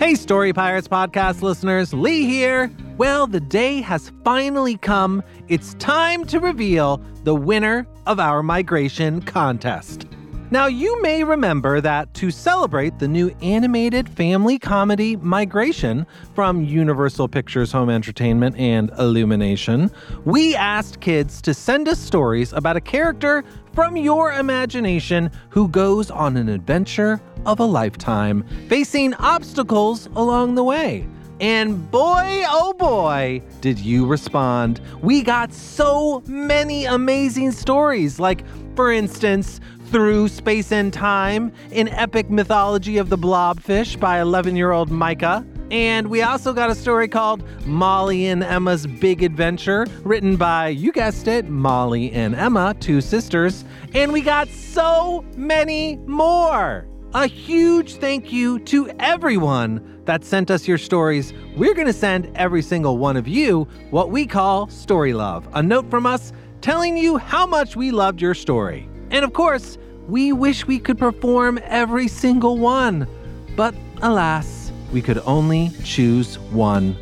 Hey, Story Pirates podcast listeners, Lee here. Well, the day has finally come. It's time to reveal the winner of our migration contest. Now, you may remember that to celebrate the new animated family comedy Migration from Universal Pictures Home Entertainment and Illumination, we asked kids to send us stories about a character from your imagination who goes on an adventure of a lifetime, facing obstacles along the way. And boy, oh boy, did you respond. We got so many amazing stories, like, for instance, through Space and Time, an epic mythology of the blobfish by 11 year old Micah. And we also got a story called Molly and Emma's Big Adventure, written by, you guessed it, Molly and Emma, two sisters. And we got so many more. A huge thank you to everyone that sent us your stories. We're going to send every single one of you what we call Story Love, a note from us telling you how much we loved your story. And of course, we wish we could perform every single one, but alas, we could only choose one.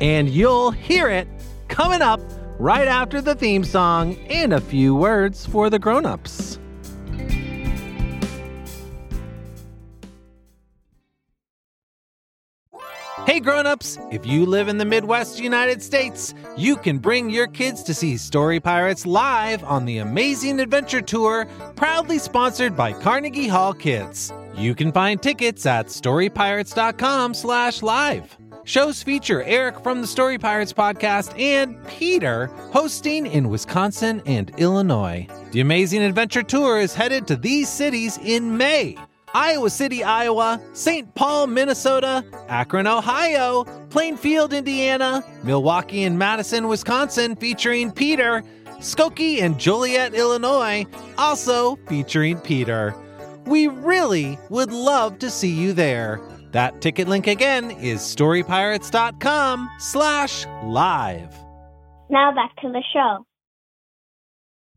And you'll hear it coming up right after the theme song and a few words for the grown-ups. Hey grown-ups, if you live in the Midwest United States, you can bring your kids to see Story Pirates live on the Amazing Adventure Tour, proudly sponsored by Carnegie Hall Kids. You can find tickets at storypirates.com/live. Shows feature Eric from the Story Pirates podcast and Peter hosting in Wisconsin and Illinois. The Amazing Adventure Tour is headed to these cities in May. Iowa City, Iowa, St. Paul, Minnesota, Akron, Ohio, Plainfield, Indiana, Milwaukee and Madison, Wisconsin, featuring Peter, Skokie and Joliet, Illinois, also featuring Peter. We really would love to see you there. That ticket link again is storypirates.com slash live. Now back to the show.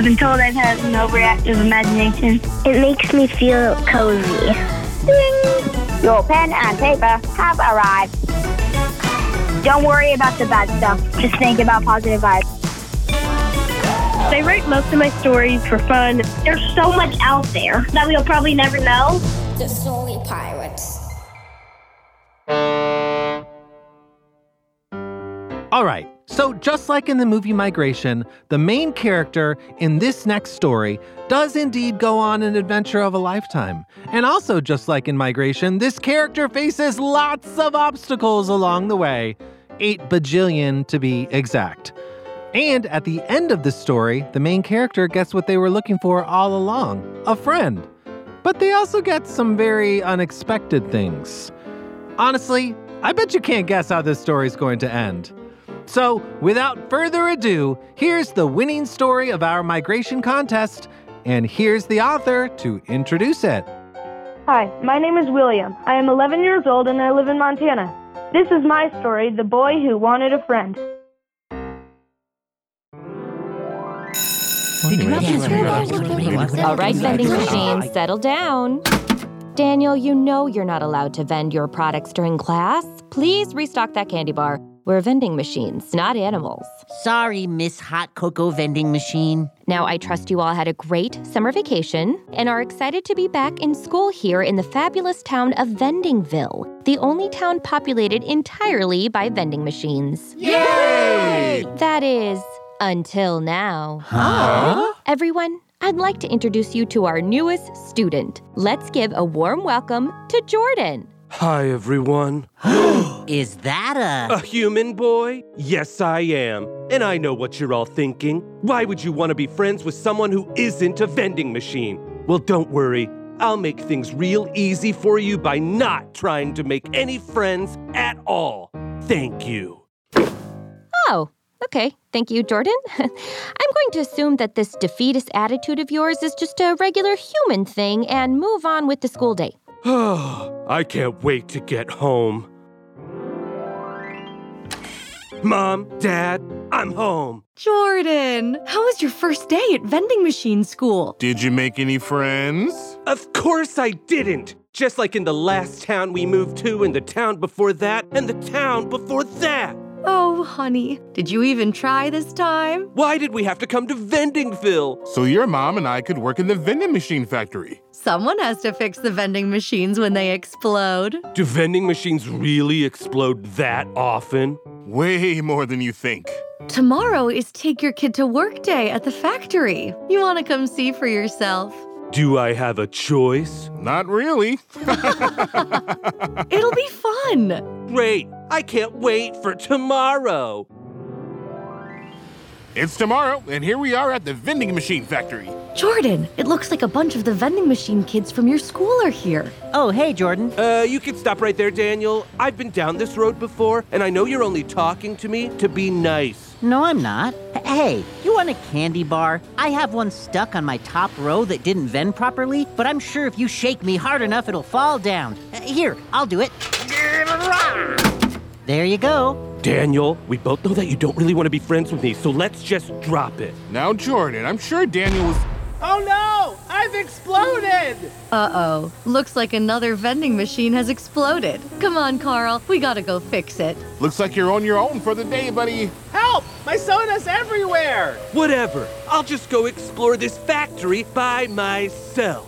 I've been told I've had an overactive imagination. It makes me feel cozy. Ding! Your pen and paper have arrived. Don't worry about the bad stuff. Just think about positive vibes. I write most of my stories for fun. There's so much out there that we'll probably never know. The Story Pirates. All right. So, just like in the movie Migration, the main character in this next story does indeed go on an adventure of a lifetime. And also, just like in Migration, this character faces lots of obstacles along the way, 8 bajillion to be exact. And at the end of the story, the main character gets what they were looking for all along a friend. But they also get some very unexpected things. Honestly, I bet you can't guess how this story is going to end. So, without further ado, here's the winning story of our migration contest, and here's the author to introduce it. Hi, my name is William. I am 11 years old and I live in Montana. This is my story, The Boy Who Wanted a Friend. All right, vending machines, settle down. Daniel, you know you're not allowed to vend your products during class. Please restock that candy bar. We're vending machines, not animals. Sorry, Miss Hot Cocoa Vending Machine. Now, I trust you all had a great summer vacation and are excited to be back in school here in the fabulous town of Vendingville, the only town populated entirely by vending machines. Yay! That is, until now. Huh? Everyone, I'd like to introduce you to our newest student. Let's give a warm welcome to Jordan. Hi, everyone. Is that a. A human boy? Yes, I am. And I know what you're all thinking. Why would you want to be friends with someone who isn't a vending machine? Well, don't worry. I'll make things real easy for you by not trying to make any friends at all. Thank you. Oh, okay. Thank you, Jordan. I'm going to assume that this defeatist attitude of yours is just a regular human thing and move on with the school day. I can't wait to get home. Mom, Dad, I'm home. Jordan, how was your first day at vending machine school? Did you make any friends? Of course I didn't. Just like in the last town we moved to, and the town before that, and the town before that. Oh, honey, did you even try this time? Why did we have to come to Vendingville? So your mom and I could work in the vending machine factory. Someone has to fix the vending machines when they explode. Do vending machines really explode that often? Way more than you think. Tomorrow is Take Your Kid to Work Day at the factory. You want to come see for yourself? Do I have a choice? Not really. It'll be fun. Great. I can't wait for tomorrow. It's tomorrow, and here we are at the vending machine factory. Jordan, it looks like a bunch of the vending machine kids from your school are here. Oh, hey, Jordan. Uh, you can stop right there, Daniel. I've been down this road before, and I know you're only talking to me to be nice. No, I'm not. Hey, you want a candy bar? I have one stuck on my top row that didn't vend properly, but I'm sure if you shake me hard enough, it'll fall down. Uh, Here, I'll do it. There you go. Daniel, we both know that you don't really want to be friends with me, so let's just drop it. Now, Jordan, I'm sure Daniel was. Oh no! I've exploded! Uh oh. Looks like another vending machine has exploded. Come on, Carl. We gotta go fix it. Looks like you're on your own for the day, buddy. Help! My soda's everywhere! Whatever. I'll just go explore this factory by myself.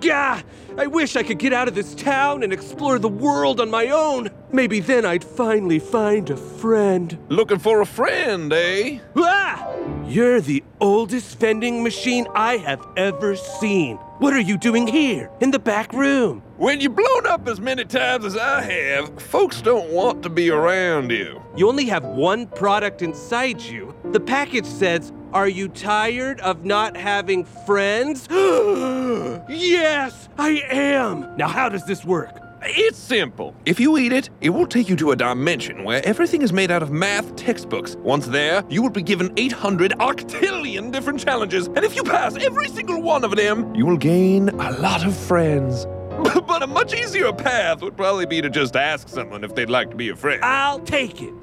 Gah! I wish I could get out of this town and explore the world on my own. Maybe then I'd finally find a friend. Looking for a friend, eh? Ah! You're the oldest vending machine I have ever seen. What are you doing here, in the back room? When you've blown up as many times as I have, folks don't want to be around you. You only have one product inside you. The package says, Are you tired of not having friends? yes, I am. Now, how does this work? It's simple. If you eat it, it will take you to a dimension where everything is made out of math textbooks. Once there, you will be given 800 octillion different challenges, and if you pass every single one of them, you will gain a lot of friends. but a much easier path would probably be to just ask someone if they'd like to be a friend. I'll take it.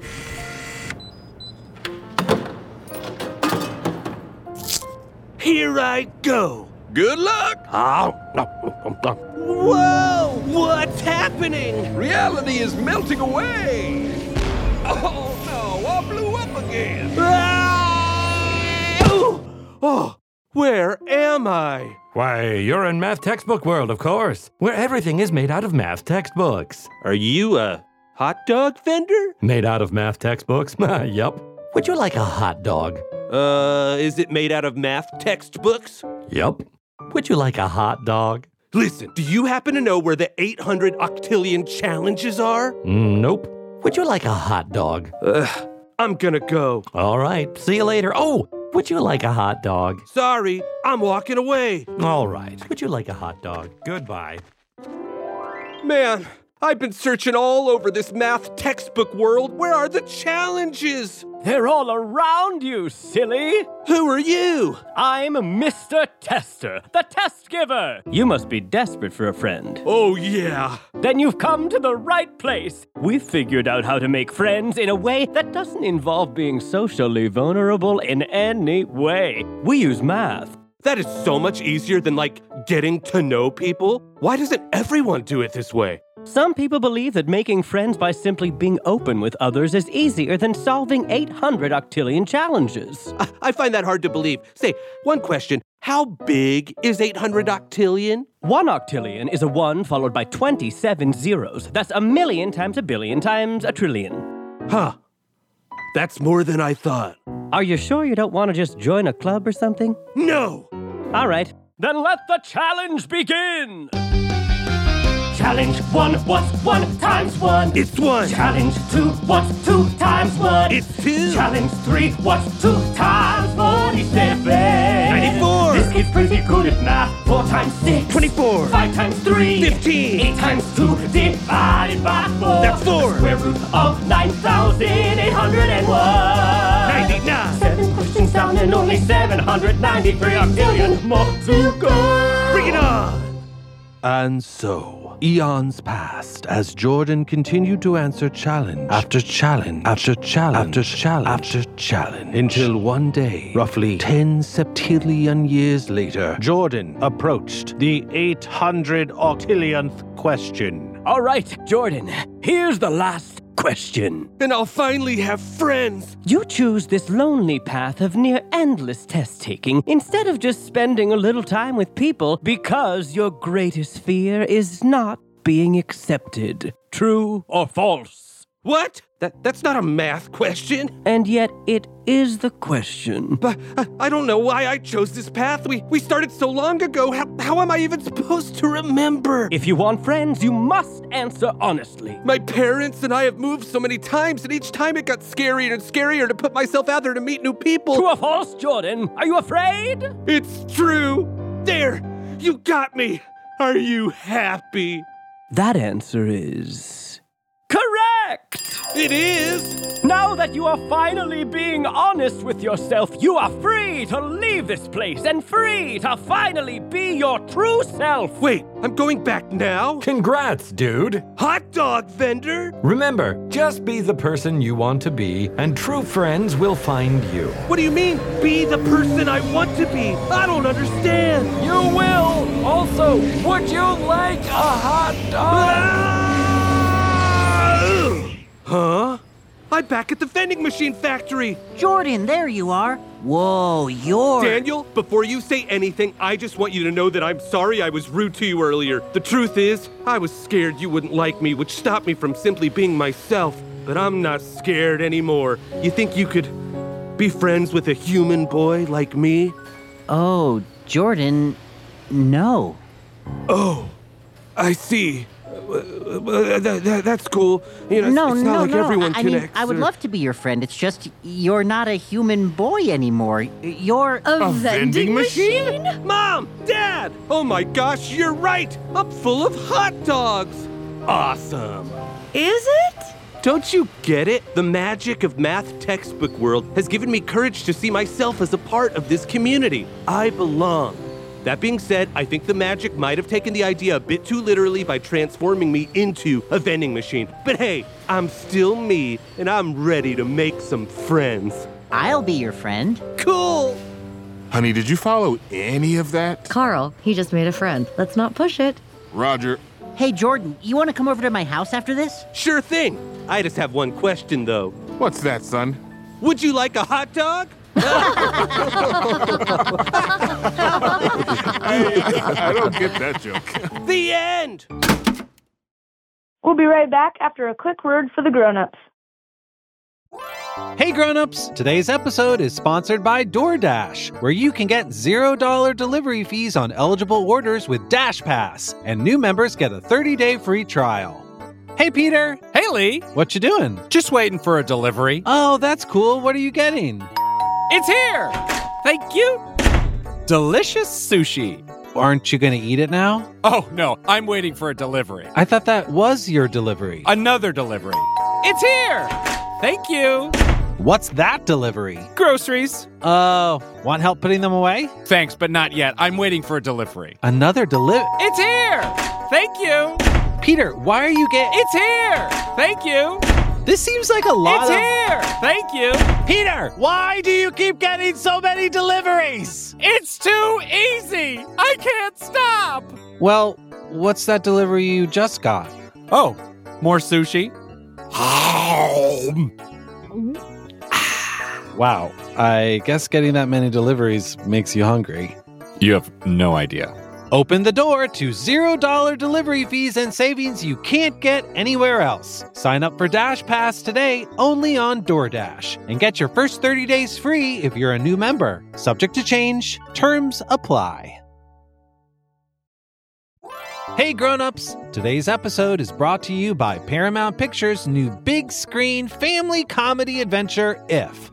Here I go. Good luck! Whoa! What's happening? Reality is melting away! Oh no, I blew up again! Ah! Oh, where am I? Why, you're in math textbook world, of course, where everything is made out of math textbooks. Are you a hot dog vendor? Made out of math textbooks? yup. Would you like a hot dog? Uh, is it made out of math textbooks? Yup. Would you like a hot dog? Listen, do you happen to know where the 800 octillion challenges are? Mm, nope. Would you like a hot dog? Ugh, I'm gonna go. All right. See you later. Oh, would you like a hot dog? Sorry, I'm walking away. All right. Would you like a hot dog? Goodbye. Man, I've been searching all over this math textbook world. Where are the challenges? They're all around you, silly! Who are you? I'm Mr. Tester, the test giver! You must be desperate for a friend. Oh, yeah. Then you've come to the right place. We've figured out how to make friends in a way that doesn't involve being socially vulnerable in any way. We use math. That is so much easier than like getting to know people. Why doesn't everyone do it this way? Some people believe that making friends by simply being open with others is easier than solving 800 octillion challenges. I, I find that hard to believe. Say, one question How big is 800 octillion? One octillion is a 1 followed by 27 zeros. That's a million times a billion times a trillion. Huh. That's more than I thought. Are you sure you don't want to just join a club or something? No! All right. Then let the challenge begin! Challenge one, what's one times one? It's one. Challenge two, what's two times one? It's two. Challenge three, what's two times 47? 94. This kid's pretty good at math. Four times six. 24. Five times three. 15. Eight times two divided by four. That's four. The square root of 9,801. 99. Seven questions down and only 793 octillion more to go. Bring it on! And so, eons passed as Jordan continued to answer challenge after challenge after challenge after challenge after challenge until one day, roughly 10 septillion years later, Jordan approached the 800 octillionth question. All right, Jordan, here's the last question. And I'll finally have friends. You choose this lonely path of near endless test taking instead of just spending a little time with people because your greatest fear is not being accepted. True or false? What? That, that's not a math question. And yet it is the question. But I, I don't know why I chose this path. We, we started so long ago. How, how am I even supposed to remember? If you want friends, you must answer honestly. My parents and I have moved so many times, and each time it got scarier and scarier to put myself out there to meet new people. True or false, Jordan? Are you afraid? It's true. There, you got me. Are you happy? That answer is. It is! Now that you are finally being honest with yourself, you are free to leave this place and free to finally be your true self! Wait, I'm going back now? Congrats, dude! Hot dog vendor? Remember, just be the person you want to be, and true friends will find you. What do you mean, be the person I want to be? I don't understand. You will! Also, would you like a hot dog? Ah! Huh? I'm back at the vending machine factory. Jordan, there you are. Whoa, you're. Daniel, before you say anything, I just want you to know that I'm sorry I was rude to you earlier. The truth is, I was scared you wouldn't like me, which stopped me from simply being myself. But I'm not scared anymore. You think you could be friends with a human boy like me? Oh, Jordan, no. Oh, I see. That- that- that's cool. You know, no, it's no, like no. everyone I, I mean. I would or- love to be your friend. It's just you're not a human boy anymore. You're A, vending, machine? Mom, Dad! Oh my gosh, you're right! I'm full of hot dogs! Awesome! Is it? Don't you get it? The magic of math textbook world has given me courage to see myself as a part of this community. I belong. That being said, I think the magic might have taken the idea a bit too literally by transforming me into a vending machine. But hey, I'm still me, and I'm ready to make some friends. I'll be your friend. Cool! Honey, did you follow any of that? Carl, he just made a friend. Let's not push it. Roger. Hey, Jordan, you want to come over to my house after this? Sure thing. I just have one question though. What's that, son? Would you like a hot dog? I don't get that joke. the end! We'll be right back after a quick word for the grown-ups. Hey grown-ups, today's episode is sponsored by DoorDash, where you can get $0 delivery fees on eligible orders with Dash Pass, and new members get a 30-day free trial. Hey Peter, Hey, Lee. what you doing? Just waiting for a delivery. Oh, that's cool. What are you getting? It's here. Thank you. Delicious sushi. Aren't you going to eat it now? Oh, no. I'm waiting for a delivery. I thought that was your delivery. Another delivery. It's here. Thank you. What's that delivery? Groceries. Oh, want help putting them away? Thanks, but not yet. I'm waiting for a delivery. Another delivery? It's here. Thank you. Peter, why are you getting? It's here. Thank you. This seems like a lot It's of. here! Thank you! Peter, why do you keep getting so many deliveries? It's too easy! I can't stop! Well, what's that delivery you just got? Oh, more sushi? Wow, I guess getting that many deliveries makes you hungry. You have no idea. Open the door to $0 delivery fees and savings you can't get anywhere else. Sign up for Dash Pass today only on DoorDash and get your first 30 days free if you're a new member. Subject to change, terms apply. Hey grown-ups, today's episode is brought to you by Paramount Pictures' new big screen family comedy adventure If.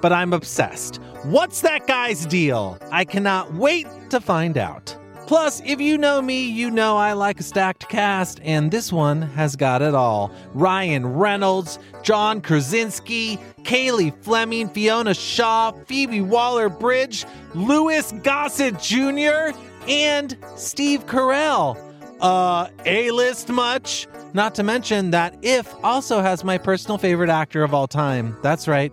but I'm obsessed. What's that guy's deal? I cannot wait to find out. Plus, if you know me, you know I like a stacked cast, and this one has got it all. Ryan Reynolds, John Krasinski, Cailey Fleming, Fiona Shaw, Phoebe Waller Bridge, Louis Gossett Jr., and Steve Carell. Uh, A list much? Not to mention that If also has my personal favorite actor of all time. That's right,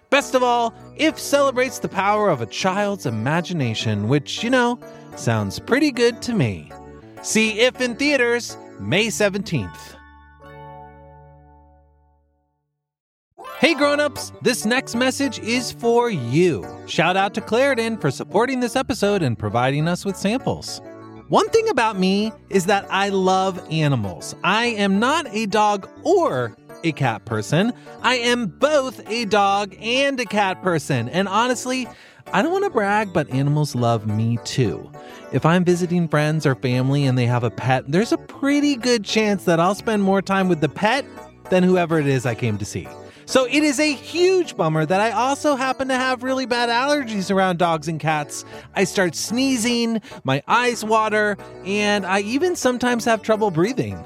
Best of all, If celebrates the power of a child's imagination, which, you know, sounds pretty good to me. See If in theaters May 17th. Hey grown-ups, this next message is for you. Shout out to Claritin for supporting this episode and providing us with samples. One thing about me is that I love animals. I am not a dog or a cat person. I am both a dog and a cat person. And honestly, I don't want to brag, but animals love me too. If I'm visiting friends or family and they have a pet, there's a pretty good chance that I'll spend more time with the pet than whoever it is I came to see. So it is a huge bummer that I also happen to have really bad allergies around dogs and cats. I start sneezing, my eyes water, and I even sometimes have trouble breathing.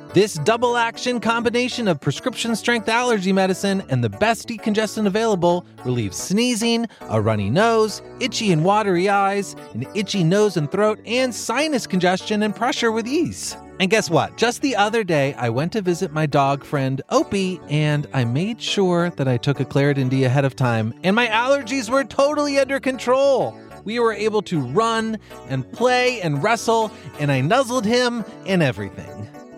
This double action combination of prescription strength allergy medicine and the best decongestant available relieves sneezing, a runny nose, itchy and watery eyes, an itchy nose and throat, and sinus congestion and pressure with ease. And guess what? Just the other day, I went to visit my dog friend Opie, and I made sure that I took a Claritin D ahead of time, and my allergies were totally under control. We were able to run and play and wrestle, and I nuzzled him and everything.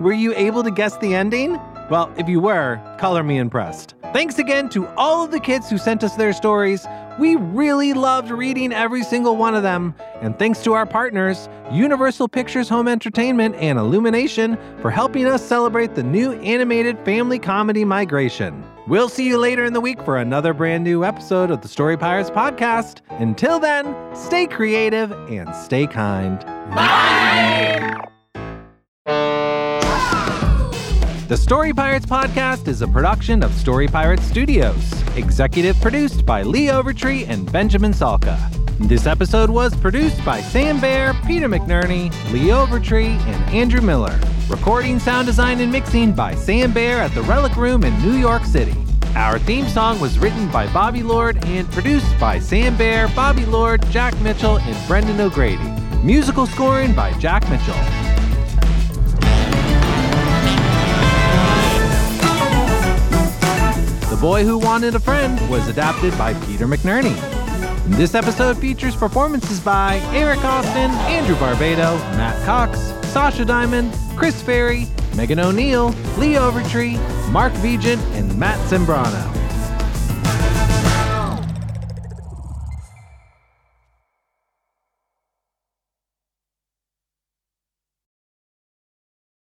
Were you able to guess the ending? Well, if you were, color me impressed. Thanks again to all of the kids who sent us their stories. We really loved reading every single one of them. And thanks to our partners, Universal Pictures Home Entertainment and Illumination, for helping us celebrate the new animated family comedy Migration. We'll see you later in the week for another brand new episode of the Story Pirates podcast. Until then, stay creative and stay kind. Bye! The Story Pirates podcast is a production of Story Pirates Studios, executive produced by Lee Overtree and Benjamin Salka. This episode was produced by Sam Bear, Peter McNerney, Lee Overtree, and Andrew Miller. Recording, sound design, and mixing by Sam Bear at the Relic Room in New York City. Our theme song was written by Bobby Lord and produced by Sam Bear, Bobby Lord, Jack Mitchell, and Brendan O'Grady. Musical scoring by Jack Mitchell. The Boy Who Wanted a Friend was adapted by Peter McNerney. This episode features performances by Eric Austin, Andrew Barbado, Matt Cox, Sasha Diamond, Chris Ferry, Megan O'Neill, Lee Overtree, Mark Vigent, and Matt Sembrano.